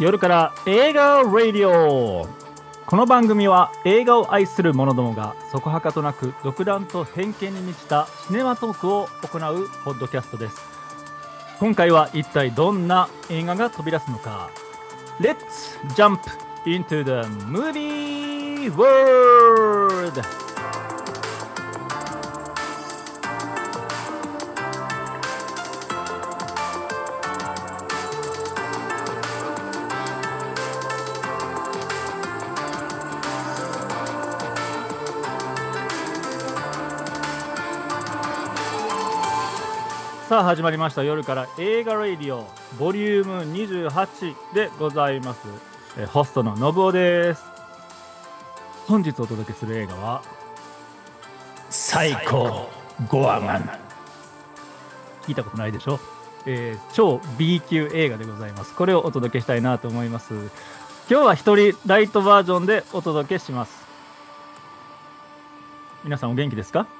夜から映画ラディオこの番組は映画を愛する者どもがそこはかとなく独断と偏見に満ちたシネマトークを行うポッドキャストです。今回は一体どんな映画が飛び出すのか。Let's jump into the movie world! さあ始まりました。夜から映画ラディオボリューム28でございます。えホストの信夫です。本日お届けする映画は最高ゴアマン。聞いたことないでしょ、えー超 B 級映画でございます。これをお届けしたいなと思います。今日は一人ライトバージョンでお届けします。皆さんお元気ですか？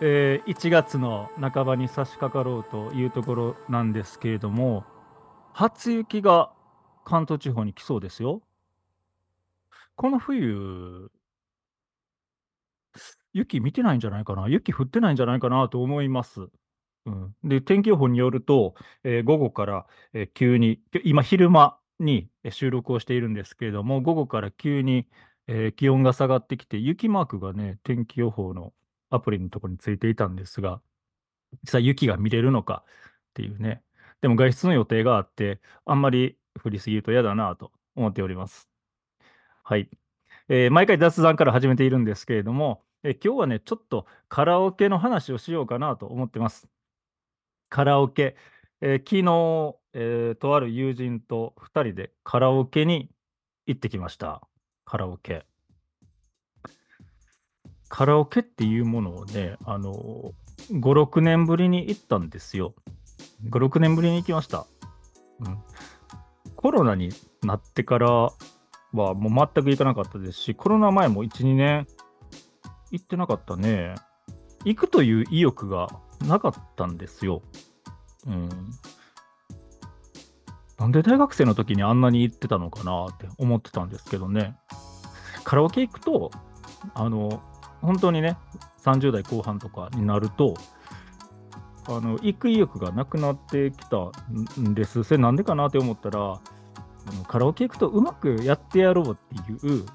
えー1月の半ばに差し掛かろうというところなんですけれども初雪が関東地方に来そうですよ。この冬雪見てないんじゃないかな。雪降ってないんじゃないかなと思います。うん、で天気予報によると、えー午後から、えー急に今昼間にえ収録をしているんですけれども午後から急に、えー気温が下がってきて雪マークがね天気予報のアプリのところについていたんですが実際雪が見れるのかっていうねでも外出の予定があってあんまり降りすぎると嫌だなと思っております。はい、えー毎回雑談から始めているんですけれども、えー今日はね、ちょっとカラオケの話をしようかなと思ってます。カラオケ、えー昨日、えーとある友人と2人でカラオケに行ってきました。カラオケ。カラオケっていうものをね、あの5、6年ぶりに行ったんですよ。5、6年ぶりに行きました。うん、コロナになってからはもう全く行かなかったですし、コロナ前も1、2年行ってなかったね。行くという意欲がなかったんですよ。うん。なんで大学生の時にあんなに行ってたのかなって思ってたんですけどね。カラオケ行くと、あの、本当にね、30代後半とかになると、あの行く意欲がなくなってきたんです。それなんでかなって思ったら、あのカラオケ行くとうまくやってやろうっていう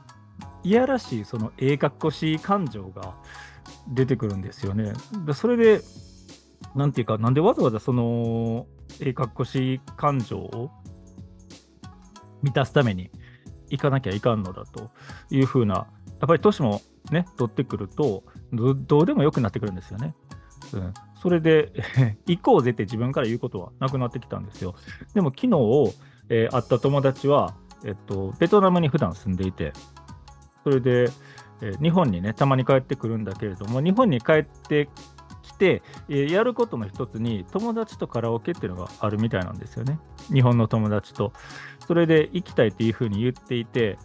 いやらしいそのええかっこしい感情が出てくるんですよね。でそれでなんていうかなんでわざわざそのええかっこしい感情を満たすために行かなきゃいかんのだというふうなやっぱり年もね取ってくるとどどうでもよくなってくるんですよね。うん、それで 行こうぜって自分から言うことはなくなってきたんですよ。でも昨日、えー会った友達は、えっと、ベトナムに普段住んでいて、それで、えー日本にね、たまに帰ってくるんだけれども、日本に帰ってきて、えーやることの一つに、友達とカラオケっていうのがあるみたいなんですよね。日本の友達と。それで行きたいっていうふうに言っていて、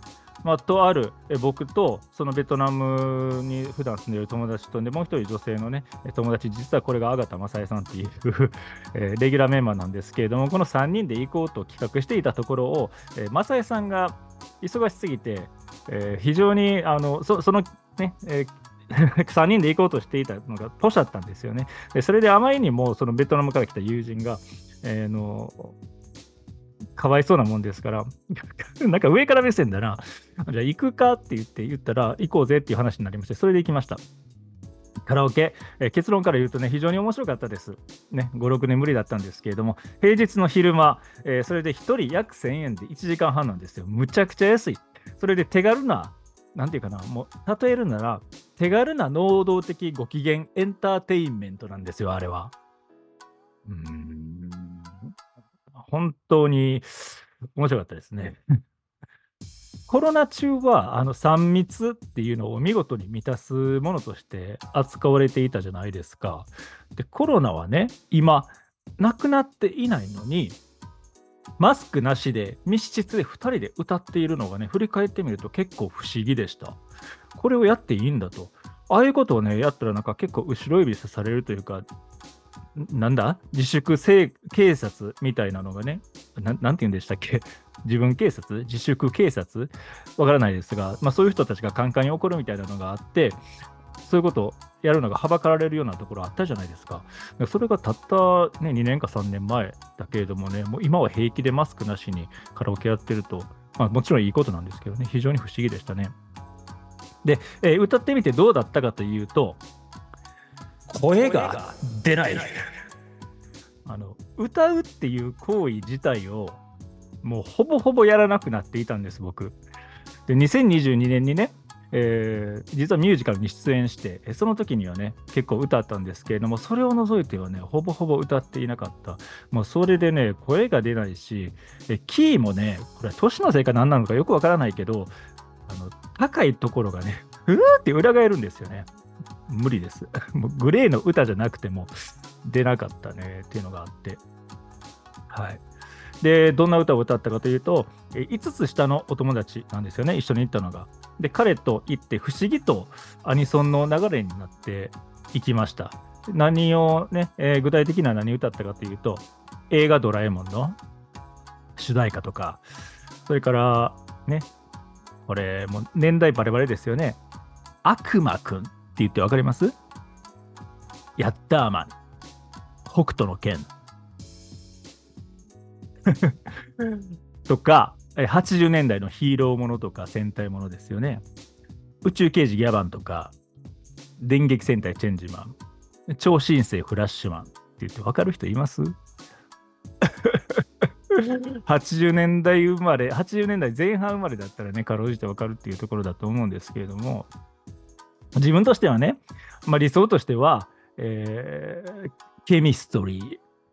まあ、とある僕とそのベトナムに普段住んでいる友達とでもう一人女性のね友達実はこれが阿賀雅恵さんっていう レギュラーメンバーなんですけれどもこの3人で行こうと企画していたところを、えー、雅恵さんが忙しすぎて、えー非常にあのそのね、え ー3人で行こうとしていたのがポシャったんですよね。それであまりにもそのベトナムから来た友人が、えーのかわいそうなもんですから、なんか上から目線だな、じゃあ行くかって言って言ったら、行こうぜっていう話になりまして、それで行きました。カラオケ、えー結論から言うとね、非常に面白かったです。ね、5、6年ぶりだったんですけれども、平日の昼間、えーそれで1人約1000円で1時間半なんですよ。むちゃくちゃ安い。それで手軽な、なんていうかな、もう、例えるなら、手軽な能動的ご機嫌エンターテインメントなんですよ、あれは。うん。本当に面白かったですね。コロナ中はあの3密っていうのを見事に満たすものとして扱われていたじゃないですか。で、コロナはね、今、なくなっていないのに、マスクなしで密室で2人で歌っているのがね、振り返ってみると結構不思議でした。これをやっていいんだと。ああいうことをね、やったらなんか結構後ろ指さされるというか、んなんだ？自粛警察みたいなのがね、ななんて言うんでしたっけ、自分警察、自粛警察、わからないですが、まあ、そういう人たちがカンカンに怒るみたいなのがあって、そういうことをやるのがはばかられるようなところあったじゃないですか。それがたった、ね、2年か3年前だけれどもね、もう今は平気でマスクなしにカラオケやってると、まあ、もちろんいいことなんですけどね、非常に不思議でしたね。で、えー歌ってみてどうだったかというと、声が。出ない。あの歌うっていう行為自体をもうほぼほぼやらなくなっていたんです、僕。で、2022年にね、えー実はミュージカルに出演して、その時にはね、結構歌ったんですけれども、それを除いてはね、ほぼほぼ歌っていなかった。もうそれでね、声が出ないし、キーもね、これは年のせいか何なのかよくわからないけど、あの高いところがね、ふーって裏返るんですよね。無理です。もうグレーの歌じゃなくても出なかったねっていうのがあって。はい。で、どんな歌を歌ったかというと、5つ下のお友達なんですよね、一緒に行ったのが。で、彼と行って不思議とアニソンの流れになっていきました。何をね、えー具体的には何歌ったかというと、映画ドラえもんの主題歌とか、それからね、これもう年代バレバレですよね。悪魔くん言ってわかります？ヤッターマン、北斗の拳。とか、え80年代のヒーローものとか戦隊ものですよね。宇宙刑事ギャバンとか、電撃戦隊チェンジマン、超新星フラッシュマンって言って分かる人います ?80 年代生まれ、80年代前半生まれだったらね、かろうじて分かるっていうところだと思うんですけれども、自分としてはね、まあ、理想としては、えーケミストリーっ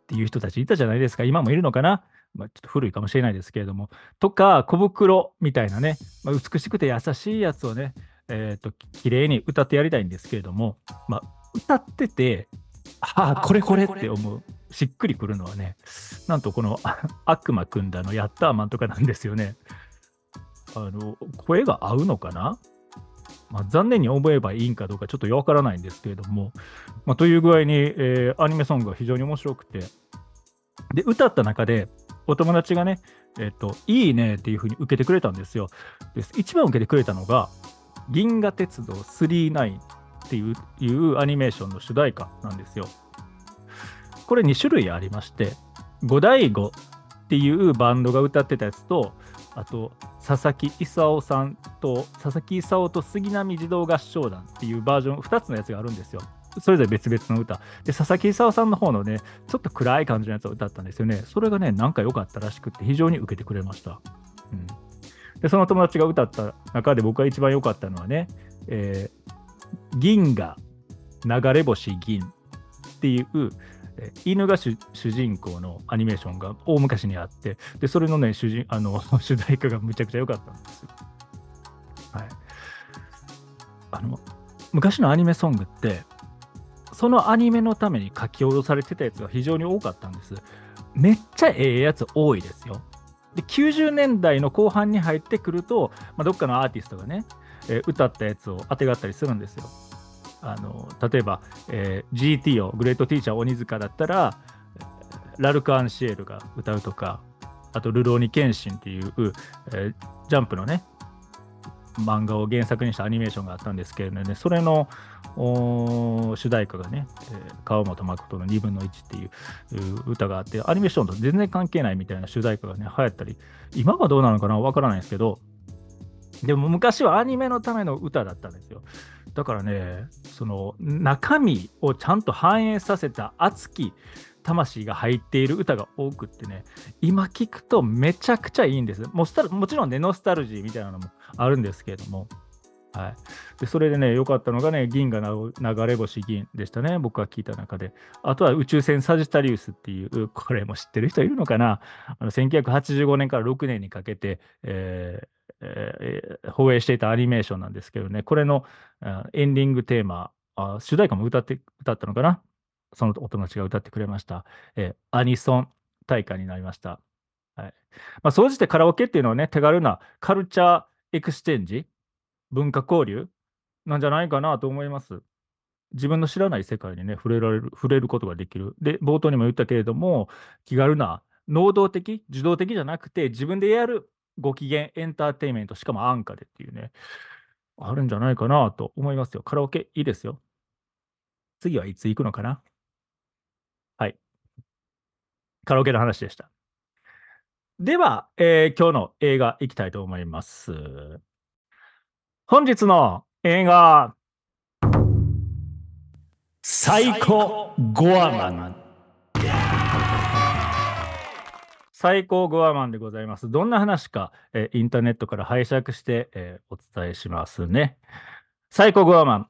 ていう人たちいたじゃないですか、今もいるのかな、まあ、ちょっと古いかもしれないですけれども、とか、小袋みたいなね、まあ、美しくて優しいやつをね、えー、と綺麗に歌ってやりたいんですけれども、まあ、歌ってて、ああ、これこれって思う、しっくりくるのはね、なんとこの 悪魔くんだのヤッターマンとかなんですよね。あの声が合うのかな？まあ、残念に思えばいいんかどうかちょっとわからないんですけれども、まあ、という具合に、えーアニメソングが非常に面白くて、で、歌った中で、お友達がね、えっ、と、いいねっていうふうに受けてくれたんですよ。で一番受けてくれたのが、銀河鉄道999っていういうアニメーションの主題歌なんですよ。これ2種類ありまして、五大悟っていうバンドが歌ってたやつと、あと、佐々木勲さんと、佐々木勲と杉並児童合唱団っていうバージョン、2つのやつがあるんですよ。それぞれ別々の歌。で、佐々木勲さんの方のね、ちょっと暗い感じのやつを歌ったんですよね。それがね、なんか良かったらしくて、非常に受けてくれました。うん、で、その友達が歌った中で僕が一番良かったのはね、えー銀河流れ星銀っていう、犬が主主人公のアニメーションが大昔にあって、で、それのね、主人 あの主題歌がむちゃくちゃ良かったんですよ。はい。あの、昔のアニメソングって、そのアニメのために書き下ろされてたやつが非常に多かったんです。めっちゃええやつ多いですよ。で、90年代の後半に入ってくると、まあ、どっかのアーティストがね、えー歌ったやつを当てがったりするんですよ。あの例えば、えー GT をグレートティーチャー鬼塚だったら、ラルク・アンシエルが歌うとか、あと、ルローニケンシンっていう、えージャンプのね、漫画を原作にしたアニメーションがあったんですけれどもね、それの主題歌がね、えー川本誠の2分の1っていうう歌があって、アニメーションと全然関係ないみたいな主題歌がね、流行ったり、今はどうなのかなわからないんですけど、でも昔はアニメのための歌だったんですよ。だからね、その中身をちゃんと反映させた熱き魂が入っている歌が多くってね、今聞くとめちゃくちゃいいんです。もスタルもちろんね、ノスタルジーみたいなのもあるんですけれども、はい、でそれでね、良かったのがね、銀河流れ星銀でしたね、僕が聞いた中で。あとは宇宙船サジタリウスっていう、これも知ってる人いるのかな？あの ?1985 年から6年にかけて、えーえ放映していたアニメーションなんですけどね、これのエンディングテーマ、あ主題歌も歌って歌ったのかな？そのお友達が歌ってくれました。えアニソン大会になりました。はいまあ、総じてカラオケっていうのはね、手軽な culture exchange、文化交流なんじゃないかなと思います。自分の知らない世界にね、触れられる、触れることができる。で、冒頭にも言ったけれども、気軽な能動的、受動的じゃなくて、自分でやるご機嫌エンターテインメント、しかも安価でっていうね、あるんじゃないかなと思いますよ。カラオケいいですよ。次はいつ行くのかな？はい。カラオケの話でした。では、えー今日の映画行きたいと思います。本日の映画、最高ゴアマン。最高ゴアマンでございます。どんな話か、えーインターネットから拝借して、えーお伝えしますね。最高ゴアマン。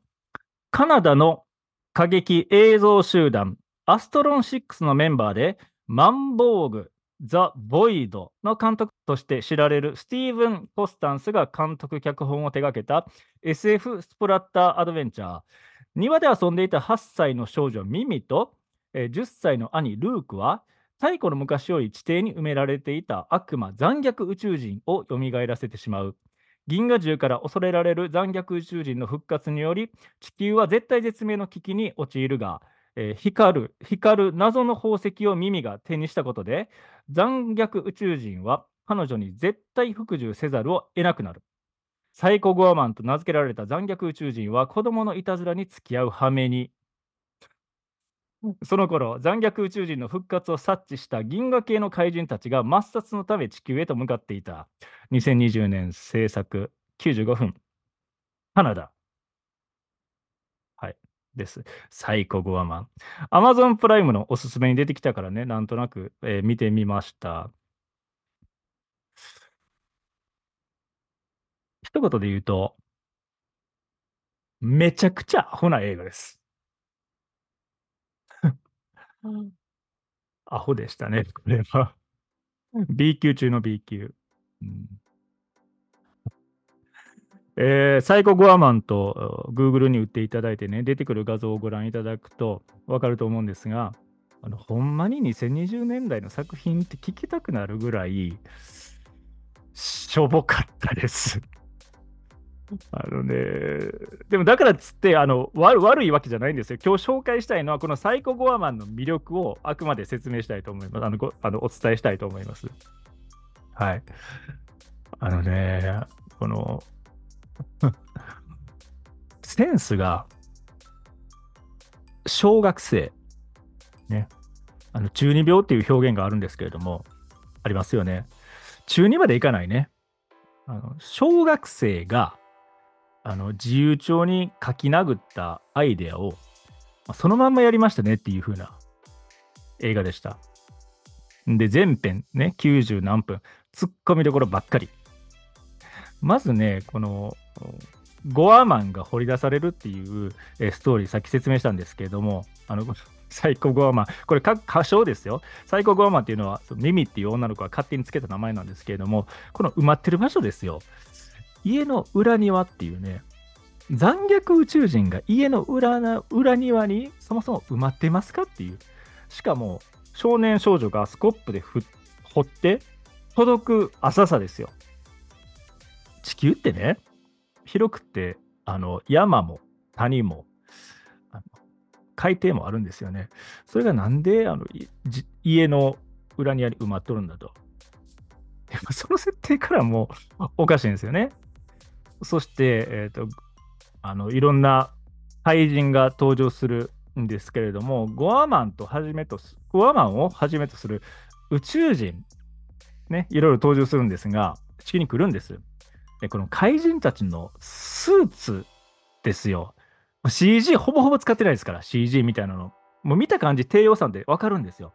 カナダの過激映像集団アストロン6のメンバーでマンボーグ・ザ・ボイドの監督として知られるスティーブン・コスタンスが監督・脚本を手掛けた SF スプラッターアドベンチャー。庭で遊んでいた8歳の少女ミミと、えー10歳の兄ルークは太古の昔より地底に埋められていた悪魔残虐宇宙人を蘇らせてしまう。銀河中から恐れられる残虐宇宙人の復活により地球は絶対絶命の危機に陥るが、えー光る光る謎の宝石を耳が手にしたことで残虐宇宙人は彼女に絶対服従せざるを得なくなる。サイコゴアマンと名付けられた残虐宇宙人は子供のいたずらに付き合う羽目に。その頃、残虐宇宙人の復活を察知した銀河系の怪人たちが抹殺のため地球へと向かっていた。2020年制作95分。カナダ。はい。です。サイコゴアマン。アマゾンプライムのおすすめに出てきたからね、なんとなく、えー見てみました。一言で言うと、めちゃくちゃアホな映画です。アホでしたね、これは。B 級中の B 級。うんえーサイコゴアマンと Google に打っていただいてね、出てくる画像をご覧いただくと分かると思うんですが、あのほんまに2020年代の作品って聞きたくなるぐらい、しょぼかったです。あのね、でもだからっつってあの悪いわけじゃないんですよ。今日紹介したいのは、このサイコゴアマンの魅力をあくまで説明したいと思います。あのごあのお伝えしたいと思います。はい。あのね、この、センスが小学生、ね、あの中二病っていう表現があるんですけれども、ありますよね。中二までいかないね。あの小学生があの自由帳に書き殴ったアイデアを、まあそのまんまやりましたねっていう風な映画でした。で、全編ね、90何分、ツッコミどころばっかり。まずね、このゴアマンが掘り出されるっていうストーリー、さっき説明したんですけれども、あの サイコゴアマン、これか歌唱ですよ。サイコゴアマンっていうのは、ミミっていう女の子が勝手につけた名前なんですけれども、この埋まってる場所ですよ。家の裏庭っていうね、残虐宇宙人が家の裏な裏庭にそもそも埋まってますかっていう。しかも、少年少女がスコップでふ掘って届く浅さですよ。地球ってね、広くて、あの山も谷も海底もあるんですよね。それがなんであの家の裏庭に埋まっとるんだと。その設定からもうおかしいんですよね。そして、えーとあのいろんな怪人が登場するんですけれども、ゴアマンとはじめとす、ゴアマンをはじめとする宇宙人、ね、いろいろ登場するんですが、地球に来るんです。で、この怪人たちのスーツですよ。CG ほぼほぼ使ってないですから、CG みたいなの。もう見た感じ、低予算でわかるんですよ。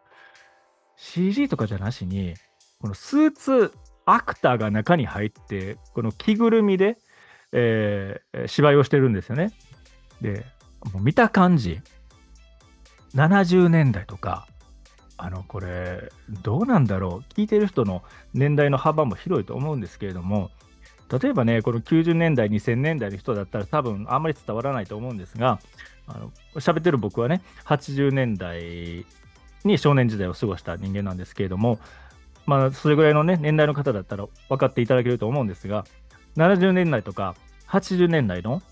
CG とかじゃなしに、このスーツアクターが中に入って、この着ぐるみで、えー芝居をしてるんですよね。で、もう見た感じ、70年代とか、あの、これ、どうなんだろう。聞いてる人の年代の幅も広いと思うんですけれども、例えばね、この90年代、2000年代の人だったら多分あんまり伝わらないと思うんですが、あの喋ってる僕はね、80年代に少年時代を過ごした人間なんですけれども、まあ、それぐらいのね、年代の方だったら分かっていただけると思うんですが、70年代とか80年代の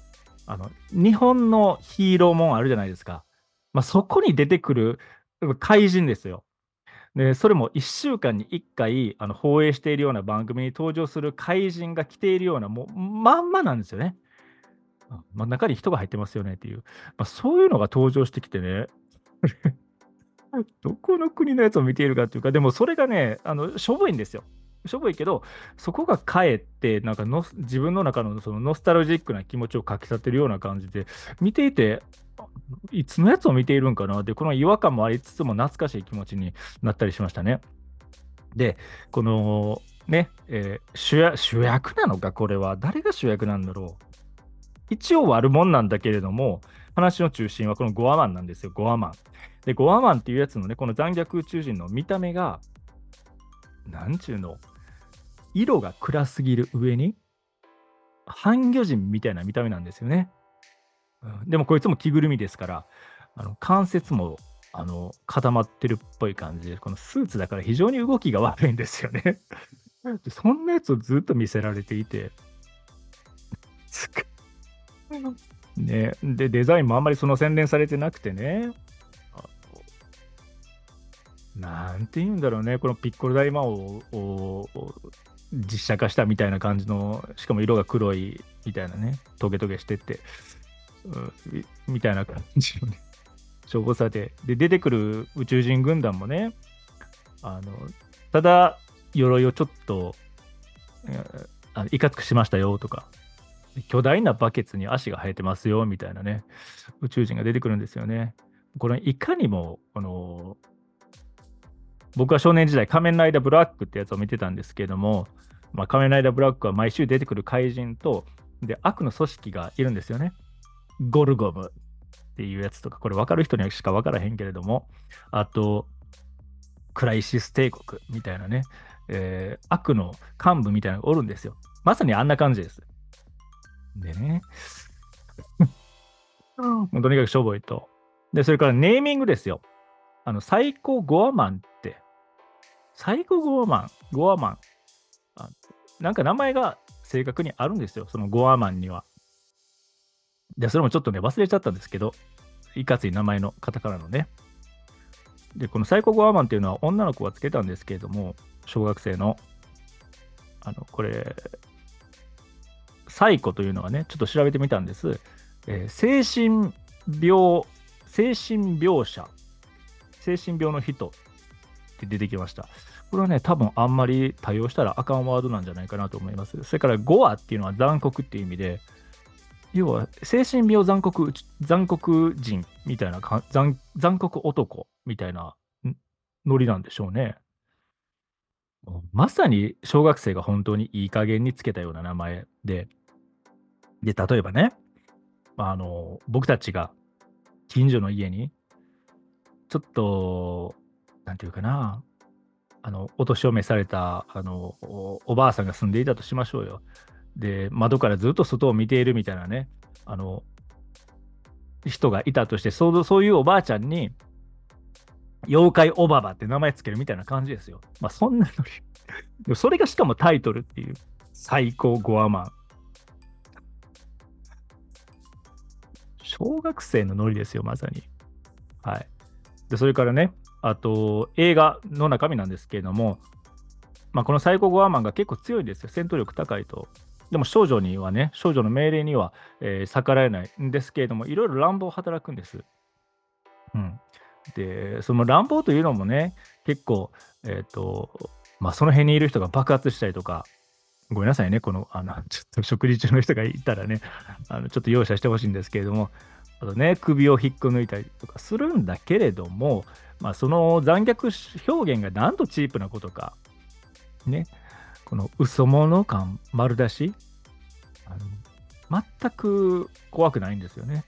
あの日本のヒーローもんあるじゃないですか。まあ、そこに出てくる怪人ですよ。で、それも1週間に1回あの放映しているような番組に登場する怪人が着ているような、もうまんまなんですよね。まあ、中に人が入ってますよねっていう、まあ、そういうのが登場してきてね、どこの国のやつを見ているかっていうか、でもそれがね、あのしょぼいんですよ。しょぼいけど、そこがかえって、なんかの自分の中のそのノスタルジックな気持ちをかきたてるような感じで、見ていて、いつのやつを見ているんかな？で、この違和感もありつつも懐かしい気持ちになったりしましたね。で、このね、えー、主役主役なのか、これは。誰が主役なんだろう？一応悪者なんだけれども、話の中心はこのゴアマンなんですよ、ゴアマン。で、ゴアマンっていうやつのね、この残虐宇宙人の見た目が、なんちゅうの、色が暗すぎる上に、半魚人みたいな見た目なんですよね。うん、でもこいつも着ぐるみですから、あの関節もあの固まってるっぽい感じで、このスーツだから非常に動きが悪いんですよね。そんなやつをずっと見せられていて、ね、で、デザインもあんまりその洗練されてなくてね、なんて言うんだろうね、このピッコロ大魔王を実写化したみたいな感じの、しかも色が黒いみたいなね、トゲトゲしてって、みたいな感じのね、しょぼさで。で、出てくる宇宙人軍団もね、あの、ただ、鎧をちょっと、あいかつくしましたよとか、巨大なバケツに足が生えてますよみたいなね、宇宙人が出てくるんですよね。これ、いかにも、この、僕は少年時代、仮面ライダーブラックってやつを見てたんですけども、まあ、仮面ライダーブラックは毎週出てくる怪人と、で、悪の組織がいるんですよね。ゴルゴムっていうやつとか、これ分かる人にはしか分からへんけれども、あと、クライシス帝国みたいなね、えー、悪の幹部みたいなのがおるんですよ。まさにあんな感じです。でね。もうとにかくしょぼいと。で、それからネーミングですよ。あの、最高ゴアマンって、最高ゴアマン、ゴアマン。なんか名前が正確にあるんですよ、そのゴアマンには。で、それもちょっとね、忘れちゃったんですけど、いかつい名前の方からのね。で、このサイコゴアマンっていうのは女の子がつけたんですけれども、小学生の、あの、これ、サイコというのはね、ちょっと調べてみたんです。えー、精神病、精神病者、精神病の人って出てきました。これはね、多分あんまり多用したらあかんワードなんじゃないかなと思います。それから、ゴアっていうのは残酷っていう意味で、要は精神病残酷残酷人みたいな残、残酷男みたいなノリなんでしょうね。まさに小学生が本当にいい加減につけたような名前で、で、例えばね、あの、僕たちが近所の家に、ちょっと、なんていうかな、あの、お年を召された、あの、おばあさんが住んでいたとしましょうよ。で、窓からずっと外を見ているみたいなね、あの、人がいたとして、そうそういうおばあちゃんに、妖怪おばばって名前つけるみたいな感じですよ。まあ、そんなのにそれがしかもタイトルっていう、最高ゴアマン。小学生のノリですよ、まさに。はい。で、それからね、あと、映画の中身なんですけれども、まあ、このサイコゴアマンが結構強いですよ。戦闘力高いとでも少女にはね、少女の命令には、えー、逆らえないんですけれども、いろいろ乱暴働くんです。うん。で、その乱暴というのもね、結構、えっ、ー、と、まあ、その辺にいる人が爆発したりとか、ごめんなさいね、この、あの、ちょっと食事中の人がいたらね、あのちょっと容赦してほしいんですけれども、あとね、首を引っこ抜いたりとかするんだけれども、まあ、その残虐表現がなんとチープなことか、ね、この嘘物感丸出しあの全く怖くないんですよね。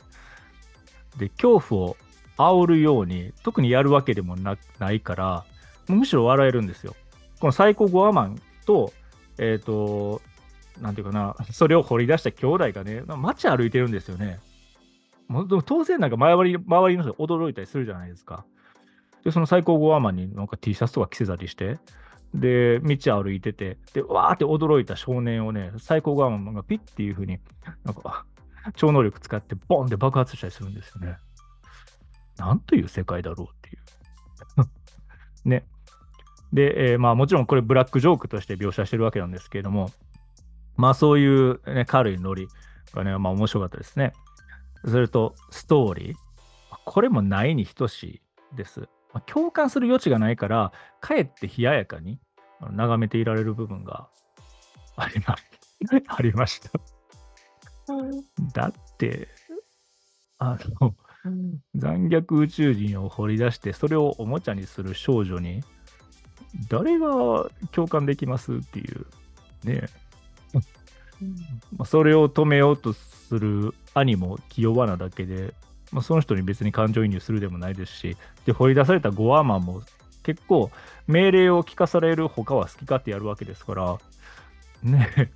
で恐怖を煽るように特にやるわけでもないからむしろ笑えるんですよ。このサイコゴアマンとえっ、ー、となんていうかなそれを掘り出した兄弟がね街歩いてるんですよね。もう当然なんか周り周りの人驚いたりするじゃないですか。でそのサイコゴアマンになんか T シャツとか着せたりしてで、道歩いてて、で、わーって驚いた少年をね、最高ガーマンがピッっていう風に、なんか、超能力使ってボンって爆発したりするんですよね。なんという世界だろうっていう。ね。で、えーまあ、もちろんこれブラックジョークとして描写してるわけなんですけれども、まあそういう、ね、軽いノリがね、まあ面白かったですね。それと、ストーリー。これもないに等しいです。まあ、共感する余地がないから、かえって冷ややかに眺めていられる部分がありま ありました。だって、あの、残虐宇宙人を掘り出して、それをおもちゃにする少女に、誰が共感できますっていう、ね。まあ、それを止めようとする兄も気弱なだけで、まあ、その人に別に感情移入するでもないですし、で、掘り出されたゴアマンも結構命令を聞かされる他は好き勝手やるわけですから、ね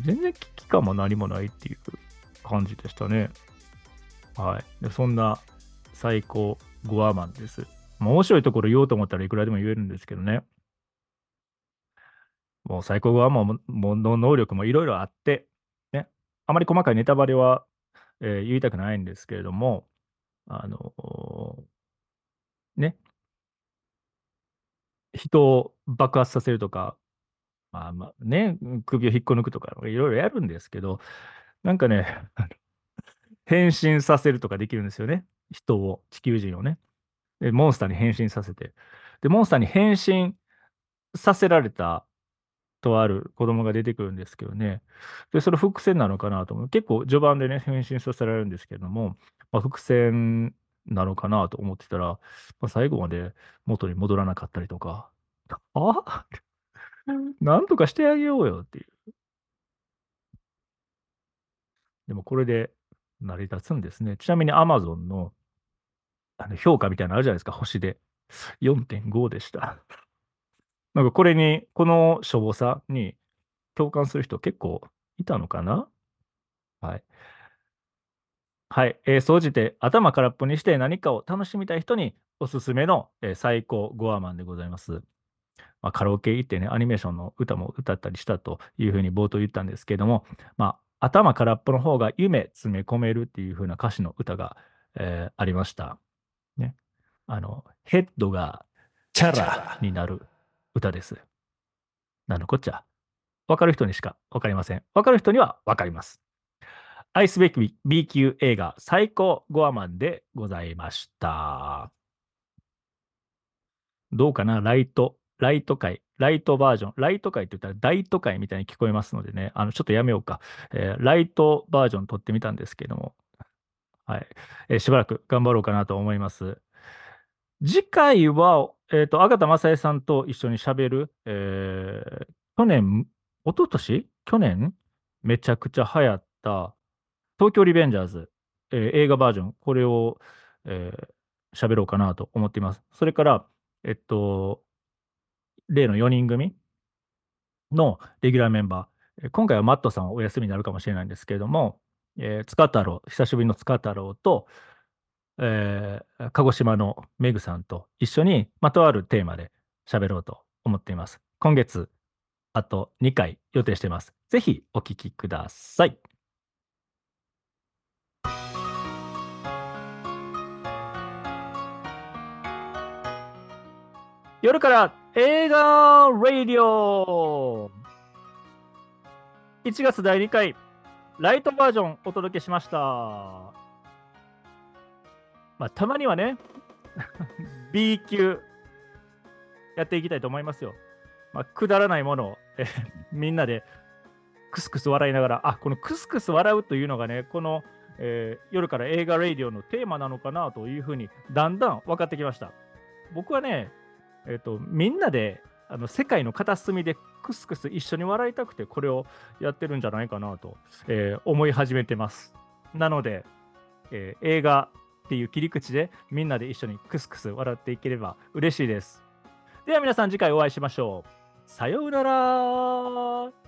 全然危機感も何もないっていう感じでしたね。はい。でそんな最高ゴアマンです。ま、面白いところ言おうと思ったらいくらでも言えるんですけどね。もう最高ゴアマンの能力もいろいろあって、あまり細かいネタバレは、えー、言いたくないんですけれども、あの、ね、人を爆発させるとか、まあまあね、首を引っこ抜くとか、いろいろやるんですけど、なんかね、変身させるとかできるんですよね。人を、地球人をね。で、モンスターに変身させて。で、モンスターに変身させられたとある子供が出てくるんですけどね。で、それ伏線なのかなと思う。結構序盤でね、変身させられるんですけれども、まあ、伏線なのかなと思ってたら、まあ、最後まで元に戻らなかったりとか、あなんとかしてあげようよっていう。でもこれで成り立つんですね。ちなみに Amazon のあの評価みたいなのあるじゃないですか、星で。4.5でした。なんかこれに、このしょぼさに共感する人結構いたのかな？はい。はい。えー、総じて頭空っぽにして何かを楽しみたい人におすすめの、えー、最高ゴアマンでございます。まあ、カラオケ行ってね、アニメーションの歌も歌ったりしたというふうに冒頭言ったんですけども、まあ、頭空っぽの方が夢詰め込めるっていう風な歌詞の歌が、えー、ありました。ね。あの、ヘッドがチャラになる歌です。なのこっちゃ。わかる人にしかわかりません。わかる人にはわかります。愛すべき B 級映画最高ゴアマンでございました。どうかな？ライトライト界、ライトバージョン、ライト界って言ったら大都会みたいに聞こえますのでね、あのちょっとやめようか、えー、ライトバージョン撮ってみたんですけども、はい、えー、しばらく頑張ろうかなと思います。次回は、えっ、ー、と、アガタマサエさんと一緒にしゃべる、えー、去年、一昨年？去年？めちゃくちゃ流行った東京リベンジャーズ、えー、映画バージョン、これを喋、えー、ろうかなと思っています。それから、えっと、例の4人組のレギュラーメンバー、今回はマットさんお休みになるかもしれないんですけれども、えー、塚太郎、久しぶりの塚太郎と、えー、鹿児島のメグさんと一緒に、まとあるテーマで喋ろうと思っています。今月、あと2回予定しています。ぜひお聞きください。夜から映画ラディオ1月第2回ライトバージョンお届けしました。まあ、たまにはね、B 級やっていきたいと思いますよ。まあ、くだらないものをえ みんなでクスクス笑いながら、あこのクスクス笑うというのがね、この、えー、夜から映画ラディオのテーマなのかなというふうにだんだん分かってきました。僕はね、えーと、みんなであの世界の片隅でクスクス一緒に笑いたくてこれをやってるんじゃないかなと、えー、思い始めてます。なので、えー、映画っていう切り口でみんなで一緒にクスクス笑っていければ嬉しいです。では皆さん次回お会いしましょう。さようなら